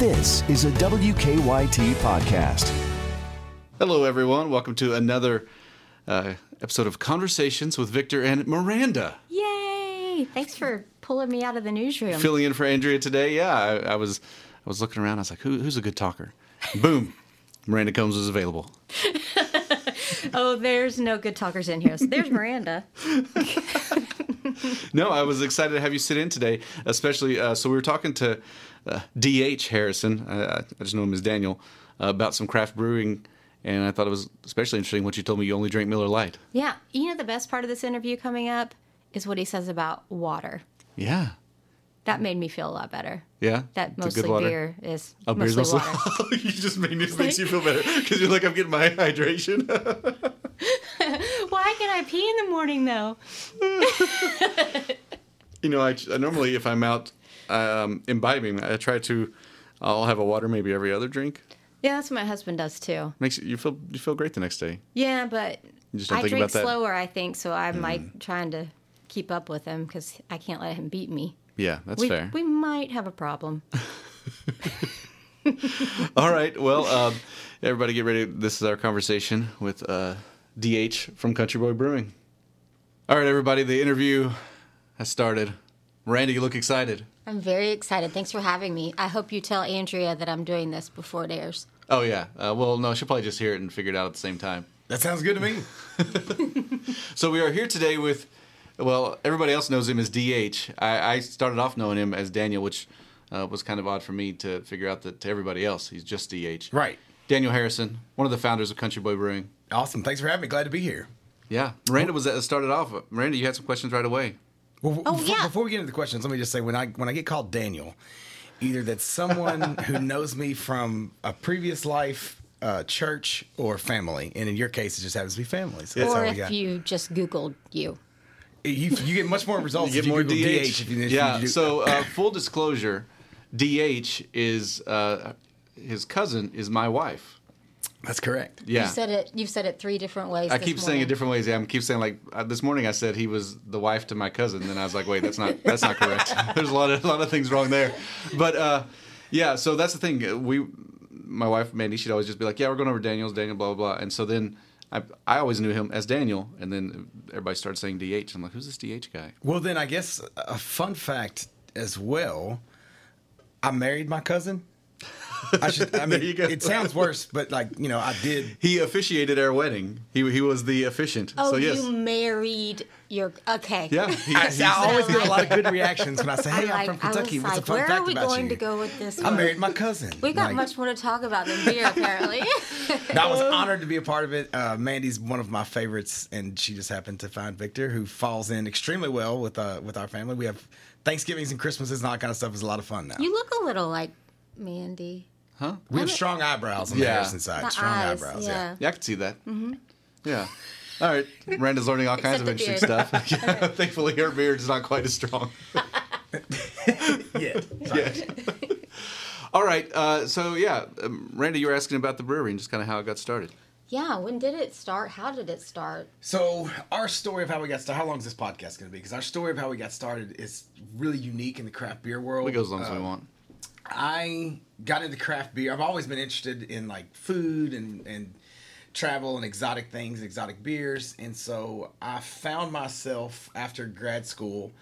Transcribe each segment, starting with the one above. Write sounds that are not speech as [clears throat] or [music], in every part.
This is a WKYT podcast. Hello, everyone. Welcome to another uh, episode of Conversations with Victor and Miranda. Yay! Thanks for pulling me out of the newsroom. Filling in for Andrea today. Yeah, I, I was I was looking around. I was like, Who, who's a good talker? Boom. Miranda Combs was available. [laughs] oh, there's no good talkers in here. So there's [laughs] Miranda. [laughs] no, I was excited to have you sit in today, especially. Uh, so we were talking to uh, D.H. Harrison. Uh, I just know him as Daniel uh, about some craft brewing, and I thought it was especially interesting what you told me. You only drink Miller Lite. Yeah, you know the best part of this interview coming up is what he says about water. Yeah. That made me feel a lot better. Yeah, that mostly beer is Oh, mostly mostly- water. [laughs] you just made me makes you feel better because you're like I'm getting my hydration. [laughs] Why can I pee in the morning though? [laughs] you know, I, I normally if I'm out um, imbibing, I try to. I'll have a water maybe every other drink. Yeah, that's what my husband does too. Makes you you feel you feel great the next day. Yeah, but You just don't I drink. Mm. slower. I think so. I'm like trying to keep up with him because I can't let him beat me. Yeah, that's we, fair. we might have a problem. [laughs] [laughs] All right, well, um, everybody get ready. This is our conversation with uh, DH from Country Boy Brewing. All right, everybody, the interview has started. Randy, you look excited. I'm very excited. Thanks for having me. I hope you tell Andrea that I'm doing this before it airs. Oh yeah. Uh, well, no, she'll probably just hear it and figure it out at the same time. That sounds good to me. [laughs] So we are here today with, well, everybody else knows him as DH. I, I started off knowing him as Daniel, which uh, was kind of odd for me to figure out that to everybody else he's just DH. Right. Daniel Harrison, one of the founders of Country Boy Brewing. Awesome. Thanks for having me. Glad to be here. Yeah, Miranda was uh, started off. Miranda, you had some questions right away. Well, Oh, before, yeah. before we get into the questions, let me just say when I when I get called Daniel, either that's someone [laughs] who knows me from a previous life, uh, church, or family, and in your case, it just happens to be family. So that's or how we if got. you just Googled you. You, you get much more results. You if get more Google DH. DH. if you, if yeah. you do- so uh, full disclosure, DH is uh, his cousin is my wife. that's correct. Yeah. You said it. You've said it three different ways. I this keep saying it different ways. Yeah, I keep saying like uh, this morning. I said he was the wife to my cousin, and I was like, wait, that's not that's not correct. [laughs] [laughs] There's a lot of a lot of things wrong there. But uh, yeah, so that's the thing. We, my wife Mandy, she'd always just be like, yeah, we're going over Daniel's Daniel, blah blah blah. And so then I I always knew him as Daniel, and then everybody started saying DH. I'm like, who's this DH guy? Well, then I guess a fun fact as well. I married my cousin. I should. I [laughs] mean, it sounds worse, but like you know, I did. He officiated our wedding. He he was the officiant. Oh, so yes. you married your. Okay. Yeah, [laughs] he- I, he's- I always get a lot of good [laughs] reactions when I say, "Hey, I'm, like- from I Kentucky. What's a fun where fact are we about going you?" to go with this? I one? married my cousin. We got Like, much more to talk about than beer, apparently. I was honored to be a part of it. Uh, Mandy's one of my favorites, and she just happened to find Victor, who falls in extremely well with uh, with our family. We have Thanksgivings and Christmases and all that kind of stuff. is a lot of fun now. you look a little like Mandy. We have strong eyebrows on the Yeah. Harrison side. The strong eyes, eyebrows. yeah. Yeah. Yeah, I can see that. Mm-hmm. Yeah. [laughs] All right. Miranda's learning all kinds of Except the interesting stuff. [laughs] [laughs] Yeah, Thankfully, her beard is not quite as strong. Yeah. yeah. all right. Uh, so, yeah, um, Miranda, you were asking about the brewery and just kind of how it got started. Yeah. When did it start? How did it start? So our story of how we got started. How long is this podcast going to be? Because our story of how we got started is really unique in the craft beer world. We go as long as we Uh, want. I got into craft beer. I've always been interested in like food and and travel and exotic things, exotic beers, and so I found myself after grad school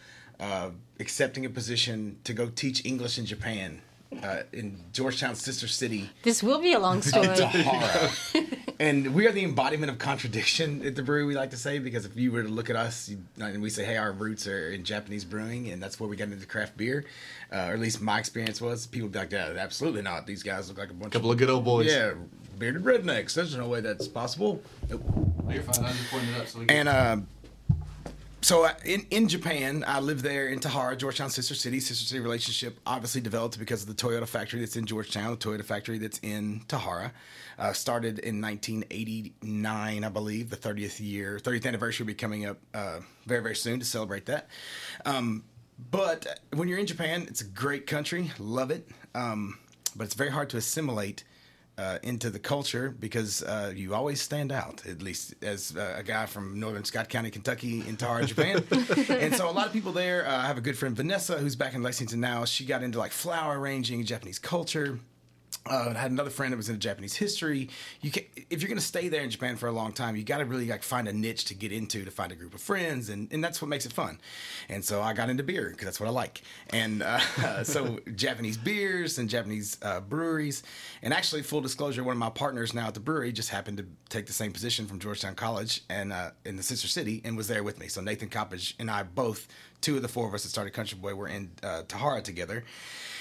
uh, accepting a position to go teach English in Japan. Uh, in Georgetown's sister city, This will be a long story. [laughs] Tahara. and we are the embodiment of contradiction at the brewery, we like to say, because if you were to look at us you, and we say, hey, our roots are in Japanese brewing, and that's where we got into craft beer, uh, or at least my experience was, people would be like, yeah, absolutely not. These guys look like a bunch couple of good old boys. Yeah, bearded rednecks. There's no way that's possible. Nope. You're fine. I just pointed it up so we And uh, so in in Japan, I lived there in Tahara, Georgetown, sister city. Sister city relationship obviously developed because of the Toyota factory that's in Georgetown, the Toyota factory that's in Tahara. Uh, started in 1989, I believe. The 30th year, 30th anniversary will be coming up uh, very very soon to celebrate that. Um, but when you're in Japan, it's a great country, love it. Um, but it's very hard to assimilate uh, into the culture because uh, you always stand out, at least as uh, a guy from northern Scott County, Kentucky, in Tahara, Japan. [laughs] and so a lot of people there. Uh, I have a good friend Vanessa who's back in Lexington now. She got into like flower arranging, Japanese culture. Uh, I had another friend that was into Japanese history. You can, if you're going to stay there in Japan for a long time, you got to really like find a niche to get into to find a group of friends, and, and that's what makes it fun. And so I got into beer because that's what I like, and uh, [laughs] so Japanese beers and Japanese uh, breweries. And actually, full disclosure, one of my partners now at the brewery just happened to take the same position from Georgetown College and uh, in the sister city, and was there with me. So Nathan Coppage and I both, two of the four of us that started Country Boy, were in uh, Tahara together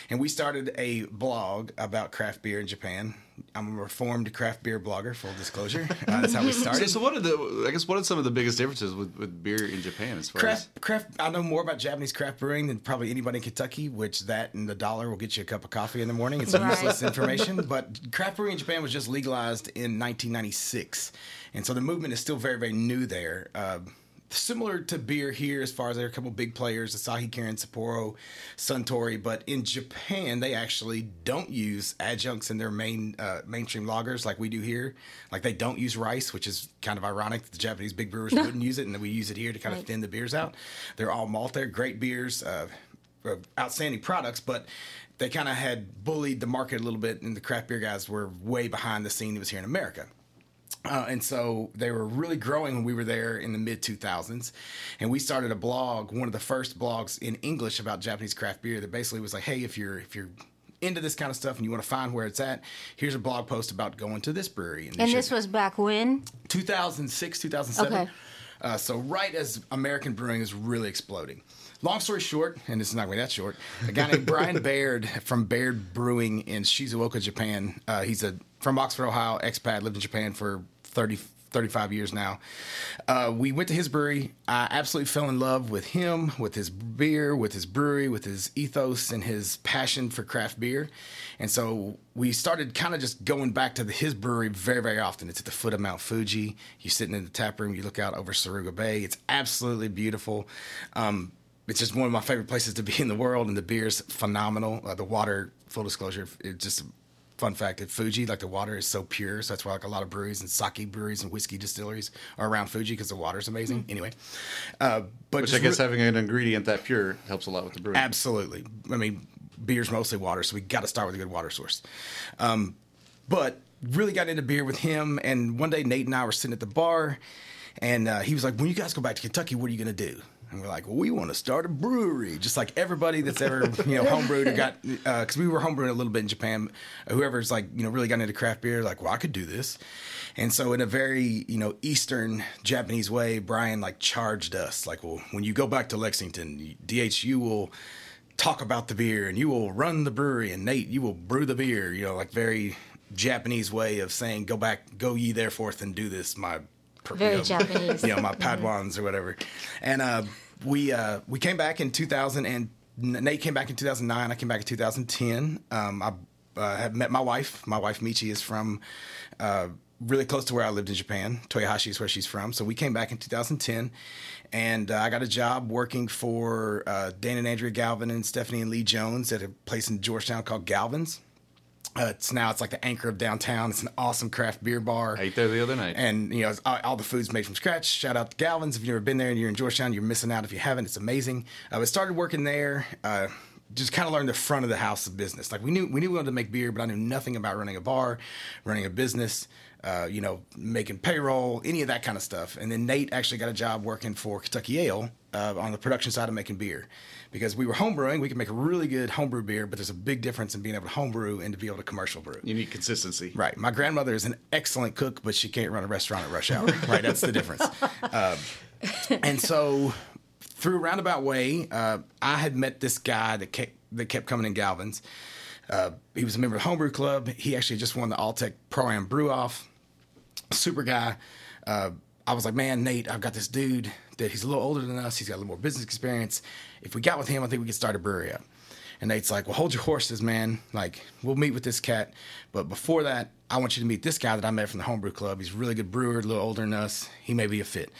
and we started a blog about craft beer in Japan. I'm a reformed craft beer blogger. Full disclosure, uh, that's how we [laughs] started. so what are the? I guess what are some of the biggest differences with, with beer in Japan as far as? Craft, craft. I know more about Japanese craft brewing than probably anybody in Kentucky. Which that and the dollar will get you a cup of coffee in the morning. It's [laughs] Right. useless information. But craft brewing in Japan was just legalized in 1996, and so the movement is still very, very new there. Uh, similar to beer here, as far as there are a couple big players: Asahi, Kirin, Sapporo, Suntory. But in Japan, they actually don't use adjuncts in their main uh, mainstream lagers like we do here. Like they don't use rice, which is kind of ironic that the Japanese big brewers [laughs] wouldn't use it, and then we use it here to kind of thin the beers out. They're all malt. They're great beers, uh, uh, outstanding products, but they kind of had bullied the market a little bit, and the craft beer guys were way behind the scene that was here in America. Uh, and so they were really growing when we were there in the mid 2000s. And we started a blog, one of the first blogs in English about Japanese craft beer that basically was like, hey, if you're if you're into this kind of stuff and you want to find where it's at, here's a blog post about going to this brewery. you And this was back when? 2006, 2007. Okay. Uh, so right as American brewing is really exploding. Long story short, and this is not going to be that short, a guy named Bryan [laughs] Baird from Baird Brewing in Shizuoka, Japan. Uh, he's a from Oxford, Ohio, expat, lived in Japan for 30, 35 years now. Uh, we went to his brewery. I absolutely fell in love with him, with his beer, with his brewery, with his ethos and his passion for craft beer. And so we started kind of just going back to the, his brewery very, very often. It's at the foot of Mount Fuji. You're sitting in the tap room, you look out over Suruga Bay. It's absolutely beautiful. Um, it's just one of my favorite places to be in the world, and the beer's phenomenal. Uh, the water, full disclosure, it's just fun fact at Fuji, like the water is so pure, so that's why like a lot of breweries and sake breweries and whiskey distilleries are around Fuji because the water's amazing. Anyway, uh, but Which I guess re- having an ingredient that pure helps a lot with the brewing. Absolutely. I mean, beer's mostly water, so we got to start with a good water source. Um, but really got into beer with him, and one day Nate and I were sitting at the bar, and uh, he was like, "When you guys go back to Kentucky, what are you going to do?" And we're like, well, we want to start a brewery, just like everybody that's ever you know homebrewed or got uh, because we were homebrewing a little bit in Japan. Whoever's like you know really got into craft beer, like, well, I could do this. And so, in a very you know Eastern Japanese way, Brian like charged us, like, well, when you go back to Lexington, DH, you will talk about the beer and you will run the brewery, and Nate, you will brew the beer. You know, like very Japanese way of saying, go back, go ye therefore and do this, my Very you know, Japanese. [laughs] you know, my Padawans or whatever. And uh, we uh, we came back in 2000, and Nate came back in 2009. I came back in 2010. Um, I uh, have met my wife. My wife Michi is from. Uh, Really close to where I lived in Japan. Toyohashi is where she's from. So we came back in 2010, and uh, I got a job working for uh, Dan and Andrea Galvin and Stephanie and Lee Jones at a place in Georgetown called Galvin's. Uh, it's now it's like the anchor of downtown. It's an awesome craft beer bar. I ate there the other night. And you know, all, all the food's made from scratch. Shout out to Galvin's. If you've never been there and you're in Georgetown, you're missing out. If you haven't, it's amazing. Uh, I started working there. Uh, just kind of learned the front of the house of business. Like we knew we knew we wanted to make beer, but I knew nothing about running a bar, running a business. Uh, you know, making payroll, any of that kind of stuff. And then Nate actually got a job working for Kentucky Ale uh, on the production side of making beer, because we were homebrewing. We could make a really good homebrew beer, but there's a big difference in being able to homebrew and to be able to commercial brew. you need consistency. Right. My grandmother is an excellent cook, but she can't run a restaurant at rush hour. right. That's the difference. [laughs] Um, and so, through a roundabout way, uh, I had met this guy that kept, that kept coming in Galvin's. Uh, he was a member of the Homebrew Club. He actually just won the Alltech Pro Am Brew Off. Super guy. Uh, I was like, man, Nate, I've got this dude that he's a little older than us. He's got a little more business experience. If we got with him, I think we could start a brewery up. And Nate's like, well, hold your horses, man. Like, we'll meet with this cat. But before that, I want you to meet this guy that I met from the Homebrew Club. He's a really good brewer, a little older than us. He may be a fit.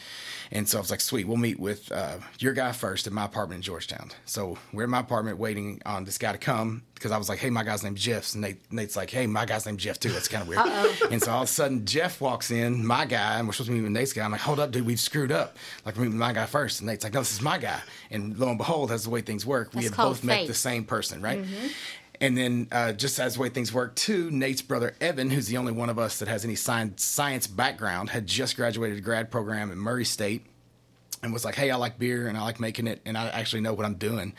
And so I was like, sweet, we'll meet with uh, your guy first in my apartment in Georgetown. So we're in my apartment waiting on this guy to come. because I was like, "Hey, my guy's named Jeff." And Nate, Nate's like, "Hey, my guy's named Jeff too." It's kind of weird. [laughs] And so all of a sudden, Jeff walks in, my guy, and we're supposed to meet with Nate's guy. I'm like, "Hold up, dude, we've screwed up. Like, with my guy first. And Nate's like, "No, this is my guy." And lo and behold, that's the way things work. we That's had called both met the same person, right? And then, uh, just as the way things work too, Nate's brother Evan, who's the only one of us that has any science background, had just graduated a grad program at Murray State and was like, "Hey, I like beer and I like making it, and I actually know what I'm doing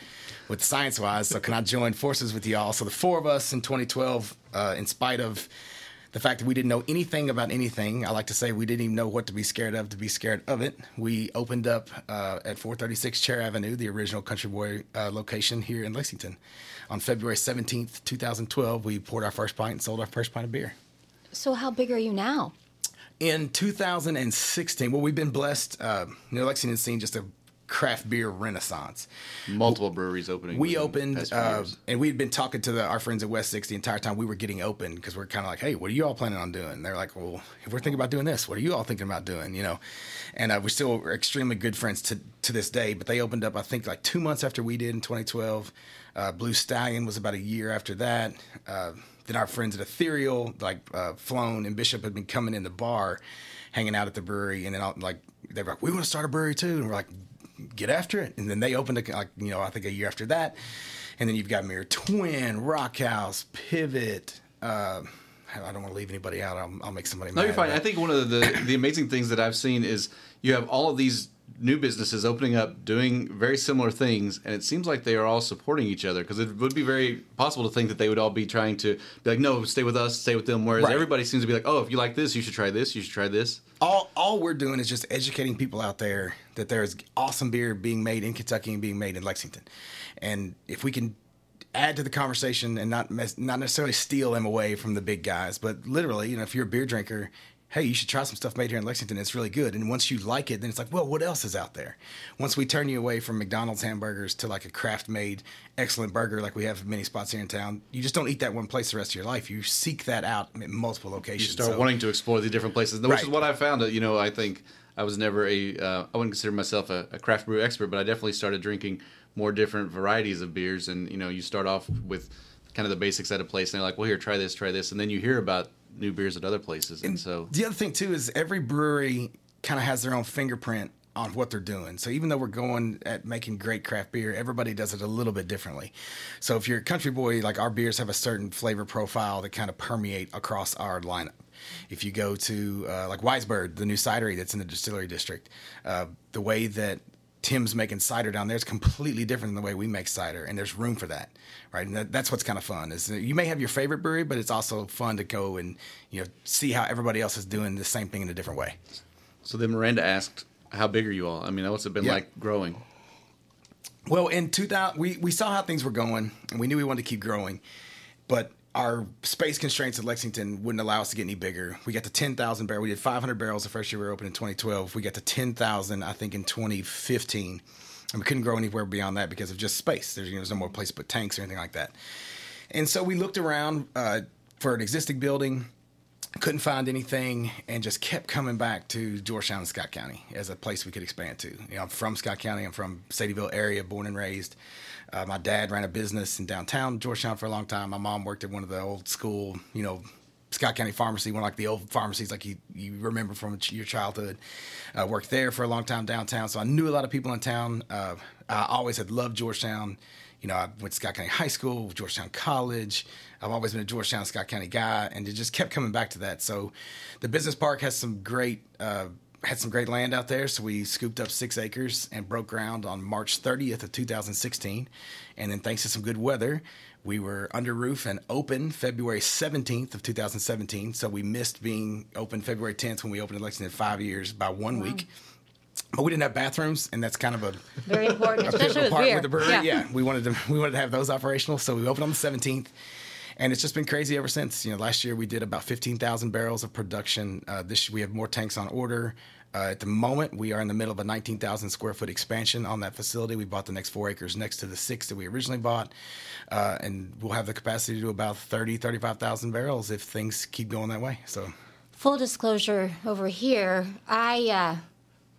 with science wise. So can I join forces with y'all?" So the four of us in 2012, uh, in spite of the fact that we didn't know anything about anything, I like to say we didn't even know what to be scared of to be scared of it. We opened up uh, at 436 Chair Avenue, the original Country Boy uh, location here in Lexington, on February 17th, 2012. We poured our first pint and sold our first pint of beer. So how big are you now? In 2016, well, we've been blessed. Uh, you know, Lexington's seen just a craft beer renaissance. Multiple breweries opening. We opened, uh, and we'd been talking to the, our friends at West Six the entire time we were getting open because we're kind of like, hey, what are you all planning on doing? They're like, well, if we're thinking about doing this, what are you all thinking about doing? You know, and uh, we're still extremely good friends to to this day. But they opened up, I think, like two months after we did in 2012. Uh, Blue Stallion was about a year after that. Uh, then our friends at Ethereal, like uh, Flown and Bishop, had been coming in the bar, hanging out at the brewery, and then all, like they were like, we want to start a brewery too, and we're like, get after it. And then they opened a, like you know I think a year after that, and then you've got Mirror Twin, Rock House, Pivot. Uh, I don't want to leave anybody out. I'll, I'll make somebody No, mad. you're fine. but- I think one of the the amazing things that I've seen is you have all of these new businesses opening up, doing very similar things, and it seems like they are all supporting each other because it would be very possible to think that they would all be trying to be like, no, stay with us, stay with them. Whereas Right. everybody seems to be like, oh, if you like this, you should try this, you should try this. all all we're doing is just educating people out there that there's awesome beer being made in Kentucky and being made in Lexington, and if we can add to the conversation and not mess, not necessarily steal them away from the big guys, but literally, you know, if you're a beer drinker. Hey, you should try some stuff made here in Lexington. It's really good. And once you like it, then it's like, well, what else is out there? Once we turn you away from McDonald's hamburgers to like a craft made excellent burger like we have many spots here in town, you just don't eat that one place the rest of your life. You seek that out in multiple locations. You start So- wanting to explore the different places, which is what I found. uh, You know, I think I was never a, uh, I wouldn't consider myself a, a craft brew expert, but I definitely started drinking more different varieties of beers. And you know, you start off with kind of the basics at a place, and they're like, "Well, here, try this, try this," and then you hear about new beers at other places, and so The other thing too is every brewery kind of has their own fingerprint on what they're doing. So even though we're going at making great craft beer, everybody does it a little bit differently. So if you're a country boy, like our beers have a certain flavor profile that kind of permeate across our lineup. If you go to uh, like Wise Bird, the new cidery that's in the distillery district, uh, the way that Tim's making cider down there is completely different than the way we make cider, and there's room for that, right? And that, that's what's kind of fun is you may have your favorite brewery, but it's also fun to go and you know see how everybody else is doing the same thing in a different way. so then Miranda asked, "How big are you all?" I mean, what's it been Yeah. like growing? Well, in 2000, we, we saw how things were going, and we knew we wanted to keep growing, but our space constraints at Lexington wouldn't allow us to get any bigger. We got to 10,000 barrels. We did 500 barrels the first year we were open in 2012. We got to 10,000, I think, in 2015. And we couldn't grow anywhere beyond that because of just space. There's, you know, there's no more place to put tanks or anything like that. And so we looked around uh, for an existing building, couldn't find anything, and just kept coming back to Georgetown and Scott County as a place we could expand to. You know, I'm from Scott County. I'm from Sadieville area, born and raised. Uh, my dad ran a business in downtown Georgetown for a long time. My mom worked at one of the old school, you know, Scott County Pharmacy, one of like the old pharmacies like you, you remember from your childhood. Uh, worked there for a long time downtown, so I knew a lot of people in town. Uh, I always had loved Georgetown. You know, I went to Scott County High School, Georgetown College. I've always been a Georgetown, Scott County guy, and it just kept coming back to that. So, the business park has some great uh, had some great land out there. So we scooped up six acres and broke ground on March 30th of 2016, and then thanks to some good weather, we were under roof and open February 17th of 2017. So we missed being open February 10th when we opened in Lexington five years by one week. But we didn't have bathrooms, and that's kind of a Very important, a especially with part beer. with the brewery. Yeah. we wanted to [laughs] we wanted to have those operational, so we opened on the 17th, and it's just been crazy ever since. You know, last year we did about 15,000 barrels of production. Uh, this we have more tanks on order. Uh, at the moment, we are in the middle of a 19,000 square foot expansion on that facility. We bought the next four acres next to the six that we originally bought, uh, and we'll have the capacity to do about 30, 35,000 barrels if things keep going that way. So, Full disclosure over here, I uh,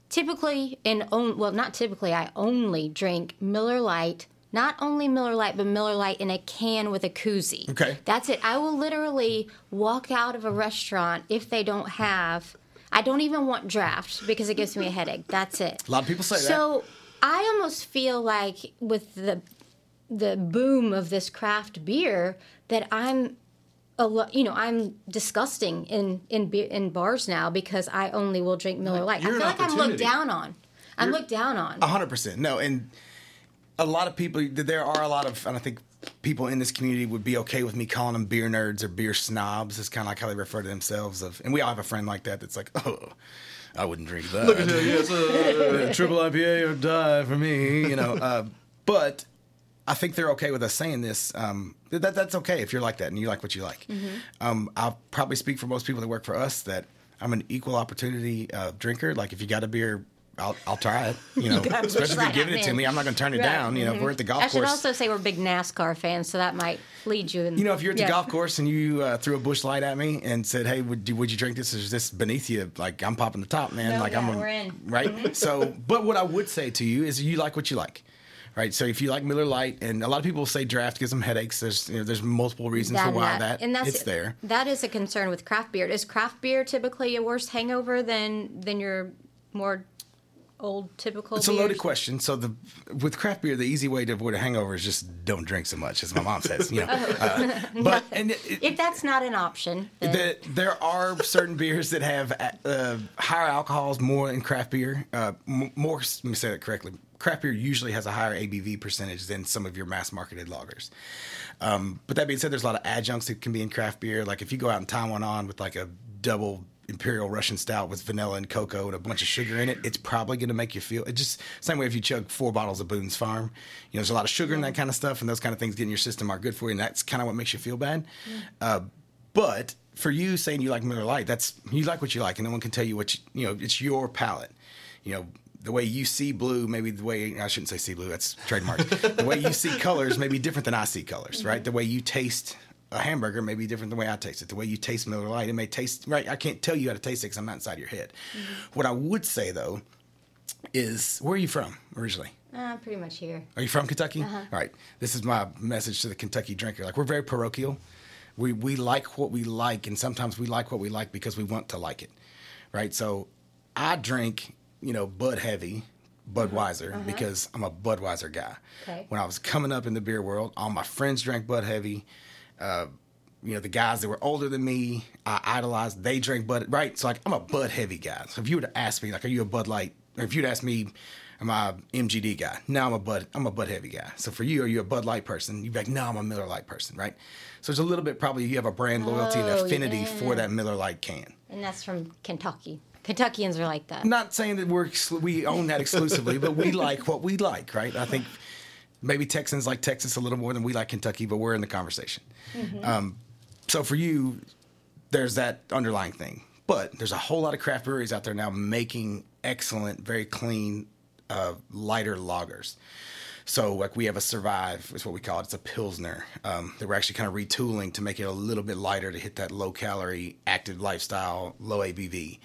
typically and own well not typically I only drink Miller Lite not only Miller Lite, but Miller Lite in a can with a koozie. Okay. That's it. I will literally walk out of a restaurant if they don't have. I don't even want draft because it gives me a headache. That's it. A lot of people say that. So I almost feel like with the the boom of this craft beer that I'm a lo- you know I'm disgusting in in in bars now because I only will drink Miller Lite. I You're feel an like I'm looked down on. I'm looked down on. A hundred percent. No, and a lot of people. There are a lot of, and I think people in this community would be okay with me calling them beer nerds or beer snobs. It's kind of like how they refer to themselves. Of, and we all have a friend like that. That's like, oh, I wouldn't drink that. Look at him, yes, uh, triple IPA or die for me. You know, uh, but. I think they're okay with us saying this. Um, that that's okay if you're like that and you like what you like. Um, I'll probably speak for most people that work for us that I'm an equal opportunity uh, drinker. Like if you got a beer, I'll I'll try it. You [laughs] know, gotta especially if you're giving it, it to me, I'm not going to turn it Right. down. You know, if we're at the golf course. I should course. also say we're big NASCAR fans, so that might lead you in. you know, if you're at the Yeah. golf course and you uh, threw a Busch Light at me and said, "Hey, would you, would you drink this? Is this beneath you?" Like I'm popping the top, man. No, like yeah, I'm a- we're in. right. so, but what I would say to you is, you like what you like. Right, so if you like Miller Lite, and a lot of people say draft gives them headaches. There's you know, there's multiple reasons for why that- that, and that's it's there. That is a concern with craft beer. Is craft beer typically a worse hangover than than your more old typical? It's a loaded question. So the with craft beer, the easy way to avoid a hangover is just don't drink so much, as my mom says. You know, [laughs] uh, but and it, If that's not an option, then the, there are certain beers that have uh, higher alcohols more in craft beer. Uh, more, let me say that correctly. Craft beer usually has a higher ABV percentage than some of your mass marketed lagers. Um, but that being said, there's a lot of adjuncts that can be in craft beer. Like if you go out and tie one on with like a double imperial Russian stout with vanilla and cocoa and a bunch of sugar in it, it's probably going to make you feel. It just same way if you chug four bottles of Boone's Farm. You know, there's a lot of sugar in that kind of stuff, and those kind of things get in your system are good for you, and that's kind of what makes you feel bad. Uh, but for you saying you like Miller Lite, that's you like what you like, and no one can tell you what you, you know. It's your palate. You know, the way you see blue, maybe the way I shouldn't say see blue. That's trademark. [laughs] the way you see colors may be different than I see colors, right? The way you taste a hamburger may be different than the way I taste it. The way you taste Miller Lite, it may taste right. I can't tell you how to taste it because I'm not inside your head. Mm-hmm. What I would say though is, where are you from originally? uh, pretty much here. Are you from Kentucky? Uh-huh. All right. This is my message to the Kentucky drinker. Like we're very parochial. We we like what we like, and sometimes we like what we like because we want to like it, right? So I drink, you know, Bud Heavy, uh-huh. Budweiser uh-huh. because I'm a Budweiser guy. Okay. When I was coming up in the beer world, all my friends drank Bud Heavy. Uh, you know, the guys that were older than me, I idolized. They drank Bud, right? So like, I'm a Bud Heavy guy. So if you were to ask me, like, are you a Bud Light? Or if you'd ask me, am I a MGD guy? No, I'm a Bud. I'm a Bud Heavy guy. So for you, are you a Bud Light person? You'd be like, no, I'm a Miller Lite person, right? So there's a little bit probably you have a brand loyalty and Oh, affinity yeah. for that Miller Lite can. And that's from Kentucky. Kentuckians are like that. Not saying that we're we own that exclusively, but we [laughs] like what we like, right? I think maybe Texans like Texas a little more than we like Kentucky, but we're in the conversation. Um, so for you, there's that underlying thing. But there's a whole lot of craft breweries out there now making excellent, very clean, uh, lighter lagers. So like we have a Survive, is what we call it. It's a Pilsner um, that we're actually kind of retooling to make it a little bit lighter to hit that low calorie, active lifestyle, low ABV.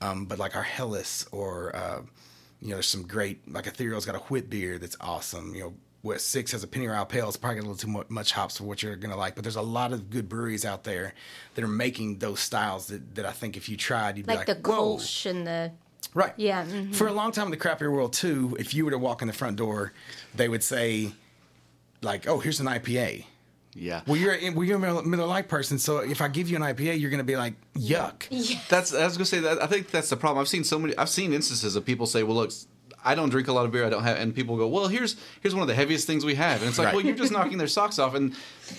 Um, but like our Helles or uh, you know, there's some great like Ethereal's got a wheat beer that's awesome. You know, West Six has a pennyroyal pale. It's probably a little too much hops for what you're gonna like. But there's a lot of good breweries out there that are making those styles that, that I think if you tried, you'd be Like like, the whoa. Kolsch and the Right. Yeah, mhm. For a long time in the craft beer world too, if you were to walk in the front door, they would say, like, "Oh, here's an IPA." Yeah. Well, you're a- well, you're a Miller Miller Lite person, so if I give you an IPA, you're going to be like, "Yuck." That's I was gonna say that I think that's the problem. I've seen so many I've seen instances of people say, Well look, I don't drink a lot of beer, I don't have and people go, Well here's here's one of the heaviest things we have and it's like, Right. Well you're just knocking their socks off and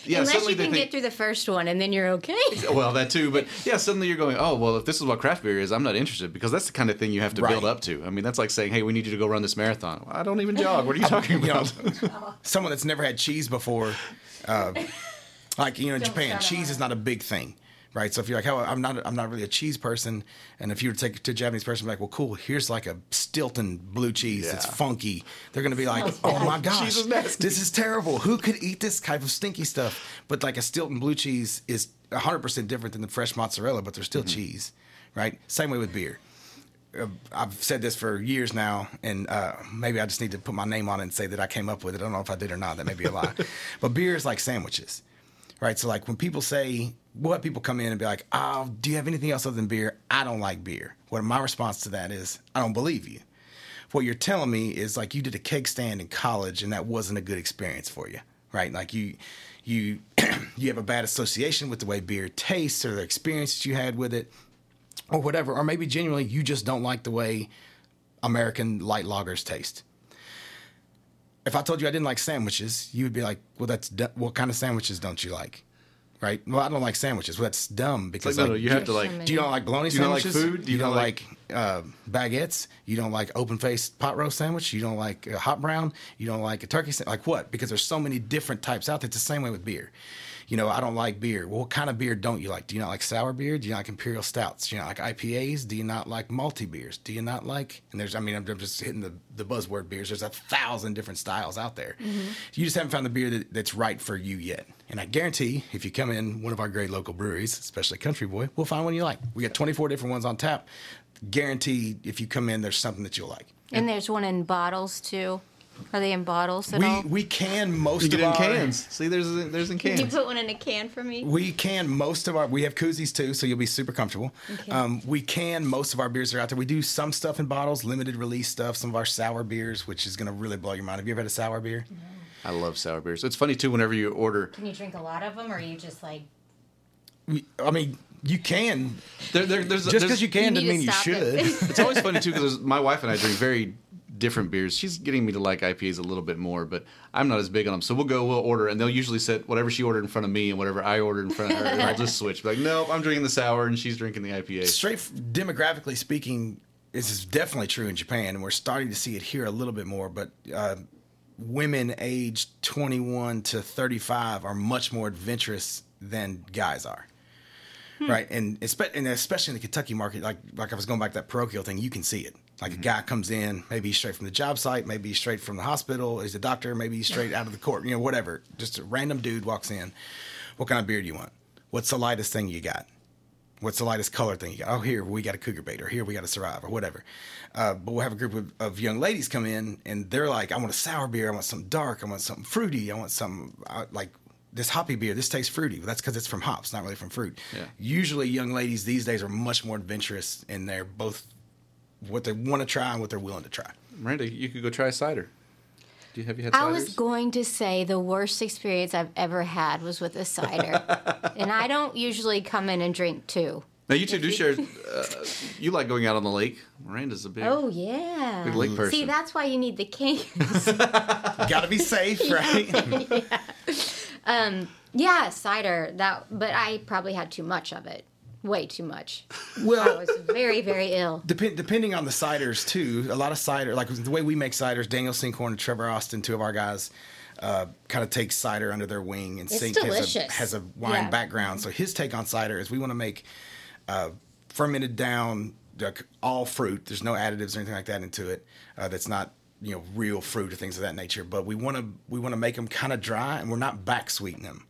yeah, Unless suddenly you can they get think through the first one and then you're okay. [laughs] well that too, but yeah, suddenly you're going, Oh, well if this is what craft beer is, I'm not interested because that's the kind of thing you have to build up to. I mean that's like saying, Hey, we need you to go run this marathon. Well, I don't even jog. What are you [laughs] talking You know, about? [laughs] someone that's never had cheese before, uh, like you know, in Japan, cheese is not a big thing, right? So if you're like, "Oh, I'm not, I'm not really a cheese person," and if you were to take to a Japanese person, be like, "Well, cool, here's like a Stilton blue cheese that's Yeah. funky," they're gonna be like, [laughs] "Oh my gosh, is this is terrible. Who could eat this type of stinky stuff?" But like a Stilton blue cheese is 100 percent different than the fresh mozzarella, but they're still cheese, right? Same way with beer uh, I've said this for years now, and uh, maybe I just need to put my name on it and say that I came up with it. I don't know if I did or not. That may be a lie. [laughs] but beer is like sandwiches, right? So like when people say, what people come in and be like, "Oh, do you have anything else other than beer?" I don't like beer. What my response to that is, I don't believe you. What you're telling me is like you did a keg stand in college and that wasn't a good experience for you, right? Like you, you, [clears throat] you have a bad association with the way beer tastes or the experience that you had with it or whatever, or maybe genuinely you just don't like the way American light lagers taste. If I told you I didn't like sandwiches, you would be like, "Well, that's du- what kind of sandwiches don't you like?" Right? Well, I don't like sandwiches. Well, that's dumb because like, no, like, no, you have to like. do you not like bologna Do you not like sandwiches? food? Do You, you don't not like, uh, baguettes? You don't like open faced pot roast sandwich? You don't like a hot brown? You don't like a turkey sandwich? Like what? Because there's so many different types out there. It's the same way with beer. You know, I don't like beer. Well, what kind of beer don't you like? Do you not like sour beer? Do you not like imperial stouts? Do you not like IPAs? Do you not like malty beers? Do you not like? And there's, I mean, I'm just hitting the, the buzzword beers. There's a thousand different styles out there. Mm-hmm. You just haven't found the beer that, that's right for you yet. And I guarantee, if you come in one of our great local breweries, especially Country Boy, we'll find one you like. We got 24 different ones on tap. Guarantee, if you come in, there's something that you'll like. And there's one in bottles too. Are they in bottles at We all? we can most You get of in our cans. See, there's there's in cans. Can you put one in a can for me? We can most of our we have koozies too, so you'll be super comfortable. Okay. Um, we can most of our beers are out there. We do some stuff in bottles, limited release stuff, some of our sour beers, which is going to really blow your mind. Have you ever had a sour beer? I love sour beers. It's funny too. Whenever you order, Can you drink a lot of them, or are you just like? I mean, you can. there, there, there's Just there's- because you can You doesn't mean you should. it. [laughs] [laughs] it's always funny too because my wife and I drink very different beers. She's getting me to like IPAs a little bit more, but I'm not as big on them. So we'll go, we'll order, and they'll usually set whatever she ordered in front of me and whatever I ordered in front of her. and I'll just [laughs] switch. Be like, nope, I'm drinking the sour, and she's drinking the IPA. Straight demographically speaking, this is definitely true in Japan, and we're starting to see it here a little bit more. But uh, women aged 21 to 35 are much more adventurous than guys are. Right, and and especially in the Kentucky market, like like I was going back to that parochial thing, you can see it. Like a guy comes in, maybe he's straight from the job site, maybe he's straight from the hospital, he's a doctor, maybe he's straight out of the court, you know, whatever. Just a random dude walks in. What kind of beer do you want? What's the lightest thing you got? What's the lightest color thing you got? Oh, here we got a cougar bait, or here we got a Syrah, or whatever. Uh, but we'll have a group of, of young ladies come in, and they're like, "I want a sour beer. I want something dark. I want something fruity. I want some uh, like this hoppy beer. This tastes fruity. Well, that's because it's from hops, not really from fruit. Yeah. Usually, young ladies these days are much more adventurous, and they're both what they want to try and what they're willing to try. Miranda, you could go try cider. Do you have you had I ciders? was going to say the worst experience I've ever had was with a cider, [laughs] and I don't usually come in and drink two. now you two do share. [laughs] Uh, you like going out on the lake. Miranda's a big. Oh yeah. Big lake person. See, that's why you need the cans. [laughs] Got to be safe, right? yeah. Um Yeah, cider. That, but I probably had too much of it. Way too much. I well, was very, very ill. Depend, depending on the ciders too. A lot of cider, like the way we make ciders, Daniel Sinkhorn and Trevor Austin, two of our guys, uh, kind of take cider under their wing. And It's Sink has a, has a wine Yeah. background. So his take on cider is we want to make uh, fermented down like, all fruit. There's no additives or anything like that into it. Uh, that's not you know real fruit or things of that nature. But we want to we want to make them kind of dry, and we're not back sweetening them.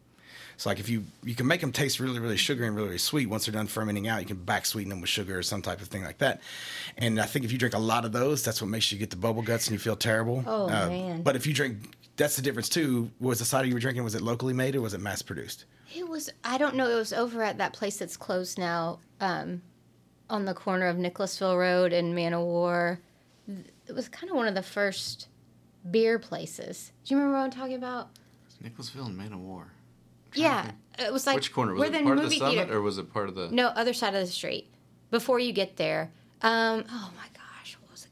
So like if you you can make them taste really really sugary and really, really sweet once they're done fermenting out, you can back sweeten them with sugar or some type of thing like that. And I think if you drink a lot of those, that's what makes you get the bubble guts and you feel terrible. Uh, Oh, man. But if you drink, that's the difference too. Was the cider you were drinking was it locally made or was it mass produced? It was. I don't know. It was over at that place that's closed now, um, on the corner of Nicholasville Road and Man o' War. It was kind of one of the first beer places. Do you remember what I'm talking about? Nicholasville and Man of War. Yeah, it was like Which corner was where it? the Part of the movie summit, theater. or was it part of the? No, other side of the street. Before you get there. Um, oh my gosh, what was it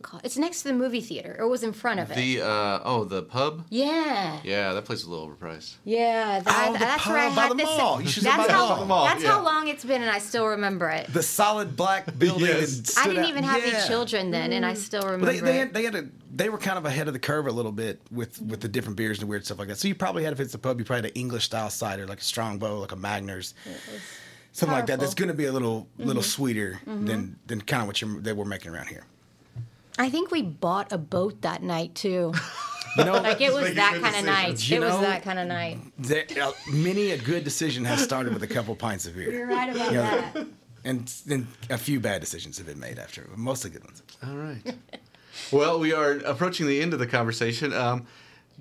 called? It's next to the movie theater. Or it was in front of it. The uh oh the pub. yeah. Yeah, that place is a little overpriced. Yeah, that, Oh, the that's where I by had the this. mall. You should that's have bought how, the mall, That's yeah. how long it's been, and I still remember it. The solid black [laughs] building. Yes. that I didn't out- even have Yeah. any children then, and I mm. still remember Well, they, they, it. had, they had a they were kind of ahead of the curve a little bit with with the different beers and weird stuff like that. So you probably had if it's a pub, you probably had an English style cider like a Strongbow, like a Magners, something like that. That's going to be a little little mm-hmm. sweeter mm-hmm. than than kind of what you they were making around here. I think we bought a boat that night too. [laughs] You know, Like it was that good kind of night. You it was that kind of night. there, uh, many a good decision has started with a couple pints of beer. You're right about You know, that. and then a few bad decisions have been made after, but mostly good ones. All right. well, we are approaching the end of the conversation. Um,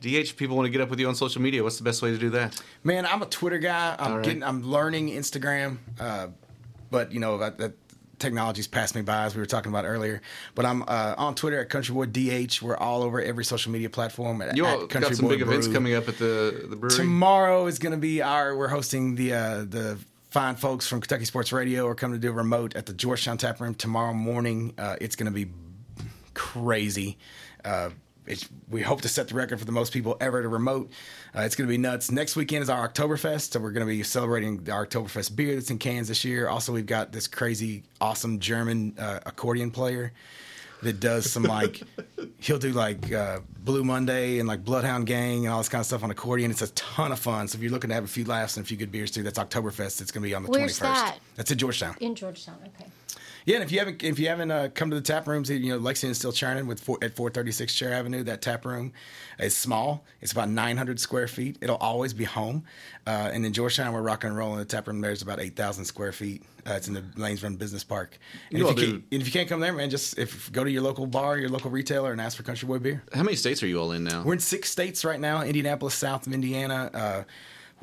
DH, people want to get up with you on social media. What's the best way to do that? Man, I'm a Twitter guy. I'm All right. getting, I'm learning Instagram, uh, but you know that, that technology's passed me by as we were talking about earlier. But I'm uh, on Twitter at Countryboy DH. We're all over every social media platform. At, You all at got some Countryboy big events coming up at the the brewery. Tomorrow is going to be our. We're hosting the uh, the fine folks from Kentucky Sports Radio. are coming to do a remote at the Georgetown Tap Room tomorrow morning. Uh, it's going to be crazy. Uh, it's, we hope to set the record for the most people ever to remote. Uh, it's going to be nuts. Next weekend is our Oktoberfest, so we're going to be celebrating the Oktoberfest beer that's in cans this year. Also, we've got this crazy, awesome German uh, accordion player that does some like [laughs] he'll do like uh, Blue Monday and like Bloodhound Gang and all this kind of stuff on accordion. It's a ton of fun. So if you're looking to have a few laughs and a few good beers too, that's Oktoberfest. It's going to be on the Where's 21st. that? That's in Georgetown. In Georgetown, okay. Yeah, and if you haven't if you haven't uh, come to the tap rooms, you know Lexington's still churning with four, at 436 Chair Avenue. That tap room is small. It's about 900 square feet. It'll always be home. Uh, and in Georgetown, we're rocking and rolling. The tap room there's about 8,000 square feet. Uh, it's in the Lanes Run Business Park. And You if, you can't, and if you can't come there, man, just if go to your local bar, your local retailer, and ask for Country Boy beer. How many states are you all in now? We're in six states right now: Indianapolis, south of Indiana.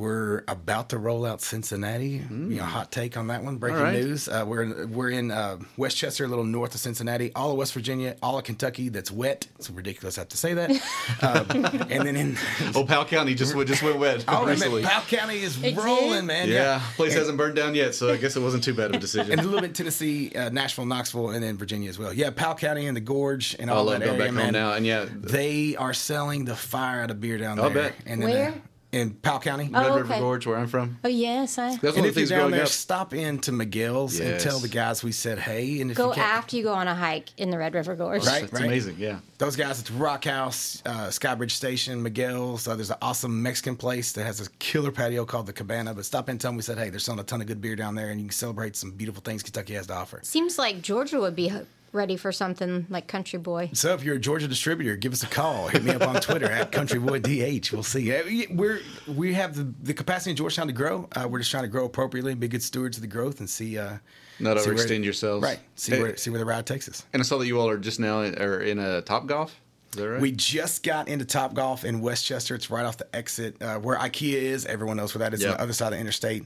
Uh, we're about to roll out Cincinnati. You know, hot take on that one. Breaking All right. news. Uh, we're in, we're in uh, West Chester, a little north of Cincinnati. All of West Virginia, all of Kentucky. That's wet. It's ridiculous. I have to say that. [laughs] um, and then in [laughs] oh, Powell County just went just went wet [laughs] oh, recently. man, Powell County is It did? rolling, man. yeah, place And- hasn't burned down yet, so I guess it wasn't too bad of a decision. and a little bit Tennessee, uh, Nashville, Knoxville, and then Virginia as well. Yeah, Powell County and the Gorge and I all love that going area, back man. home now, and yeah, They are selling the fire out of beer down I'll there. bet. And then, Where? In Powell County. Red Oh, River. Gorge, where I'm from. Oh yes, I That's one And if you're things down there, up. stop into Miguel's and tell the guys we said hey. And if go you can't, after you go on a hike in the Red River Gorge. Right. It's amazing, yeah. those guys, it's Rock House, uh, Skybridge Station, Miguel's. Uh, there's an awesome Mexican place that has a killer patio called the Cabana. But stop in and tell them we said hey, they're selling a ton of good beer down there, and you can celebrate some beautiful things Kentucky has to offer. Seems like Georgia would be ready for something like Country Boy. So if you're a Georgia distributor, give us a call. Hit me up on Twitter at CountryBoyDH. We'll see. Uh, We're we have the, the capacity in Georgetown to grow. Uh, we're just trying to grow appropriately and be good stewards of the growth and see. Uh, Not see where- overextend yourselves. Right. See Hey. where see where the ride takes us. And I saw that you all are just now in, are in a Top Golf. Is that right? We just got into Top Golf in West Chester. It's right off the exit uh, where IKEA is. Everyone knows where that is on the other side of the interstate.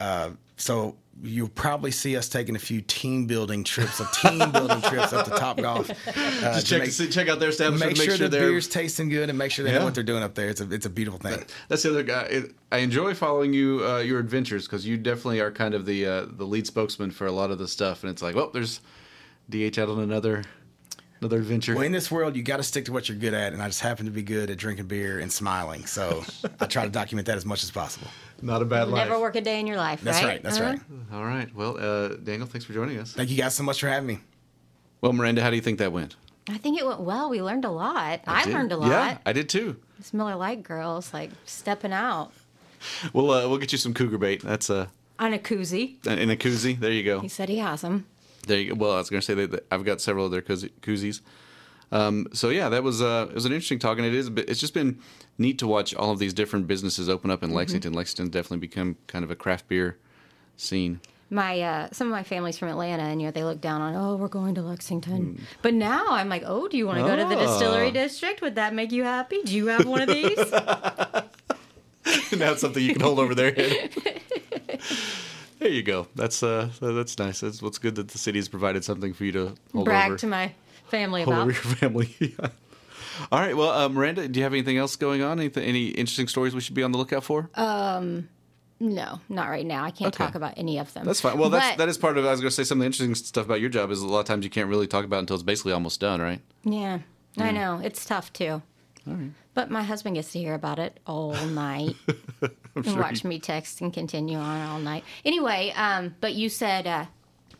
Uh, so you'll probably see us taking a few team building trips, of team building trips up to Top Golf. [laughs] Uh, just to check, make, see- check out their establishment. make Make, sure, sure, the they're. beer's tasting good and make sure they Yeah. know what they're doing up there. It's a it's a beautiful thing. That's the other guy. It, I enjoy following you, uh, your adventures, because you definitely are kind of the uh, the lead spokesman for a lot of the stuff. And it's like, well, there's DH out on another another adventure. Well, in this world, you got to stick to what you're good at, and I just happen to be good at drinking beer and smiling. So [laughs] I try to document that as much as possible. Not a bad life. Never work a day in your life, That's right? right. That's Uh-huh. right. All right. Well, uh, Daniel, thanks for joining us. Thank you guys so much for having me. Well, Miranda, how do you think that went? I think it went well. We learned a lot. I, did. learned a lot. Yeah, I did too. This Miller Lite girl's like stepping out We'll uh, we'll get you some cougar bait. That's uh, on a koozie. in a koozie. There you go. He said he has them. There you go. Well, I was going to say that, I've got several of their koozies. Um, so yeah, that was uh, it was an interesting talk, and it is. It's just been neat to watch all of these different businesses open up in Lexington. Lexington's definitely become kind of a craft beer scene. My uh, some of my family's from Atlanta, and you know they look down on, oh, we're going to. Lexington. But now I'm like, oh, do you want to go to the Oh. distillery district? Would that make you happy? Do you have one of these? [laughs] now it's something you can hold over their head. [laughs] there you go. That's uh, that's nice. That's what's good that the city has provided something for you to hold Brag over, to my family hold about. over your family. [laughs] Yeah. All right. Well, uh, Miranda, do you have anything else going on? Anything, any interesting stories we should be on the lookout for? Um, no, not right now. I can't Okay. talk about any of them. That's fine. Well, that's But- that is part of. I was going to say some of the interesting stuff about your job is a lot of times you can't really talk about it until it's basically almost done, right? Yeah, I know. It's tough too. But my husband gets to hear about it all [laughs] night and watch me text and continue on all night. Anyway, um, but you said, uh,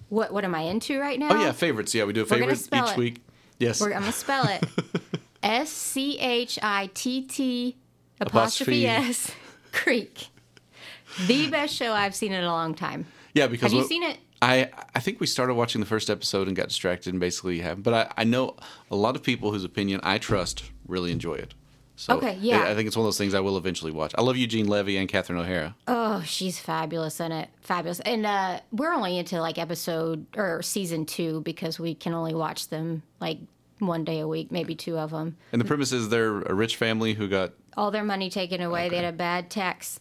what what am I into right now? Oh yeah, favorites. Yeah, we do a favorite each it. week. Yes. We're, I'm gonna spell it [laughs] S C H I T T Apostrophe. apostrophe S [laughs] Creek. The best show I've seen in a long time. yeah, because Have you seen it? I I think we started watching the first episode and got distracted and basically have. But I, I know a lot of people whose opinion I trust really enjoy it. So Okay, yeah. I, think it's one of those things I will eventually watch. I love Eugene Levy and Catherine O'Hara. Oh, she's fabulous in it. Fabulous. And uh, we're only into like episode or season two because we can only watch them like one day a week, maybe two of them. And the premise is they're a rich family who got All their money taken away. They had a bad tax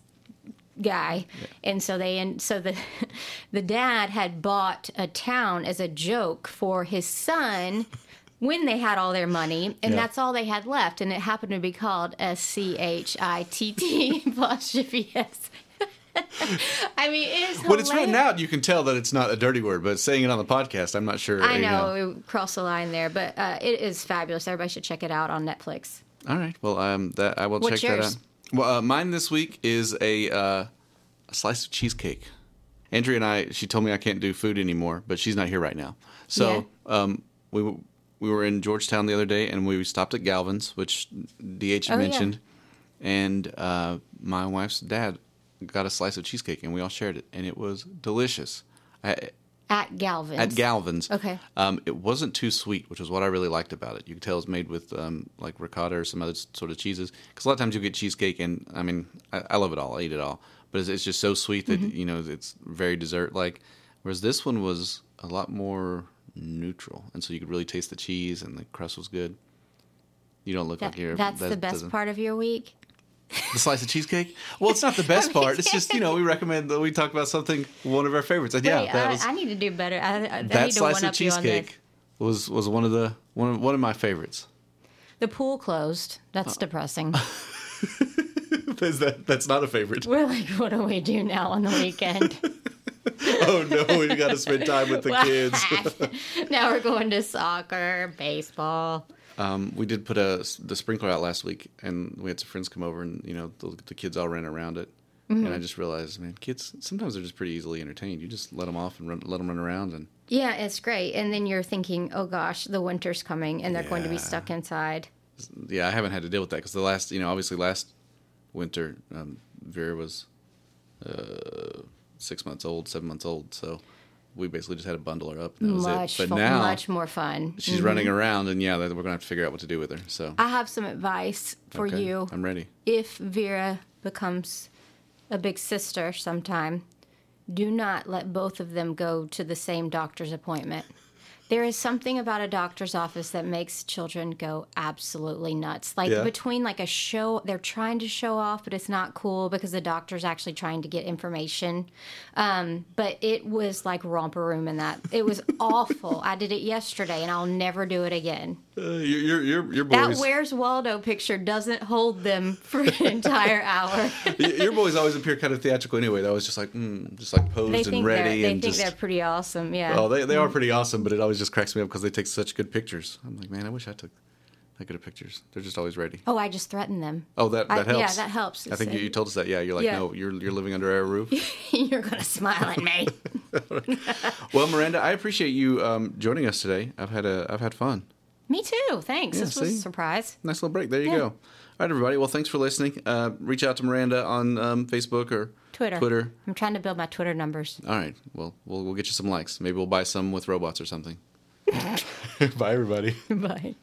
guy, and so they and so the [laughs] the dad had bought a town as a joke for his son. [laughs] When they had all their money, and Yeah. that's all they had left, and it happened to be called S C H I T T [laughs] apostrophe S. [laughs] I mean, it is. when it's written out, you can tell that it's not a dirty word, but saying it on the podcast, I'm not sure. I you know, we crossed the line there, but uh, it is fabulous. Everybody should check it out on Netflix. All right. Well, um, that I will What's check yours? that out. Well, uh, mine this week is a, uh, a slice of cheesecake. Andrea and I, she told me I can't do food anymore, but she's not here right now. So um, we we were in Georgetown the other day, and we stopped at Galvin's, which DH Oh, yeah. mentioned, and uh, my wife's dad got a slice of cheesecake, and we all shared it, and it was delicious. I, At Galvin's. at Galvin's. Okay. Um, it wasn't too sweet, which was what I really liked about it. You could tell it's made with um, like ricotta or some other sort of cheeses. Because a lot of times you get cheesecake, and I mean, I, I love it all. I eat it all, but it's, it's just so sweet that Mm-hmm. you know it's very dessert like. Whereas this one was a lot more neutral, and so you could really taste the cheese, and the crust was good. You don't look That- like you're. that's that the best part of your week. The slice of cheesecake. Well, it's not the best [laughs] part. It's just you know we recommend that we talk about something one of our favorites. And yeah, Wait, that I, was I need to do better. I, I, that need to slice one of up you on this. cheesecake was was one of the one of, one of my favorites. The pool closed. That's depressing. [laughs] That that's not a favorite? We're like, what do we do now on the weekend? [laughs] [laughs] oh no, we got to spend time with the kids. [laughs] now we're going to soccer, baseball. Um, we did put a the sprinkler out last week, and we had some friends come over, and you know the, the kids all ran around it. Mm-hmm. And I just realized, man, kids sometimes they're just pretty easily entertained. You just let them off and run, let them run around, and Yeah, it's great. And then you're thinking, oh gosh, the winter's coming and they're going to be stuck inside. yeah, I haven't had to deal with that because the last, you know, obviously last winter, um, Vera was uh, six months old, seven months old, so we basically just had to bundle her up. And that was Much, it. But fu- now much more fun. she's mm-hmm. running around, and yeah, we're gonna have to figure out what to do with her. So I have some advice for okay, you. I'm ready. if Vera becomes a big sister sometime, do not let both of them go to the same doctor's appointment. There is something about a doctor's office that makes children go absolutely nuts. Like Yeah. between like a show, they're trying to show off, but it's not cool because the doctor's actually trying to get information. Um, but it was like romper room in that. It was [laughs] awful. I did it yesterday, and I'll never do it again. Uh, your your your That boys, Where's Waldo picture doesn't hold them for an [laughs] entire hour. [laughs] your boys always appear kind of theatrical anyway. That was just like mm, just like posed and think ready they and think just. they're pretty awesome. Yeah. Oh, they, they are pretty awesome, but it always just cracks me up because they take such good pictures. I'm like, man, I wish I took that good of pictures. They're just always ready. oh, I just threatened them. Oh, that I- that helps. yeah, that helps. I think you, you told us that. Yeah, you're like, Yeah. no, you're you're living under our roof. [laughs] You're gonna smile at me. [laughs] well, Miranda, I appreciate you um, joining us today. I've had a I've had fun. me too. Thanks. Yeah, this was a surprise. Nice little break. There you Yeah. go. All right, everybody. Well, thanks for listening. Uh, reach out to Miranda on um, Facebook or Twitter. Twitter. I'm trying to build my Twitter numbers. All right. Well, we'll we'll get you some likes. Maybe we'll buy some with robots or something. [laughs] [laughs] Bye, everybody. Bye.